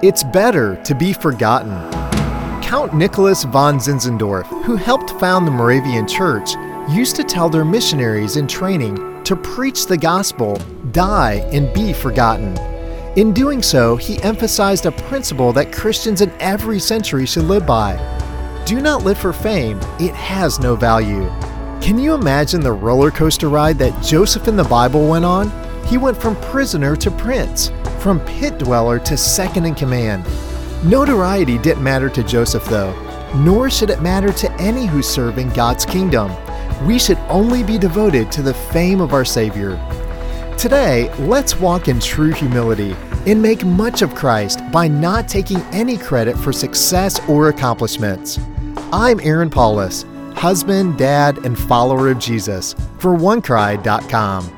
It's better to be forgotten. Count Nicholas von Zinzendorf, who helped found the Moravian Church, used to tell their missionaries in training to preach the gospel, die, and be forgotten. In doing so, he emphasized a principle that Christians in every century should live by. Do not live for fame, it has no value. Can you imagine the roller coaster ride that Joseph in the Bible went on? He went from prisoner to prince, from pit dweller to second in command. Notoriety didn't matter to Joseph, though, nor should it matter to any who serve in God's kingdom. We should only be devoted to the fame of our Savior. Today, let's walk in true humility and make much of Christ by not taking any credit for success or accomplishments. I'm Aaron Paulus, husband, dad, and follower of Jesus for OneCry.com.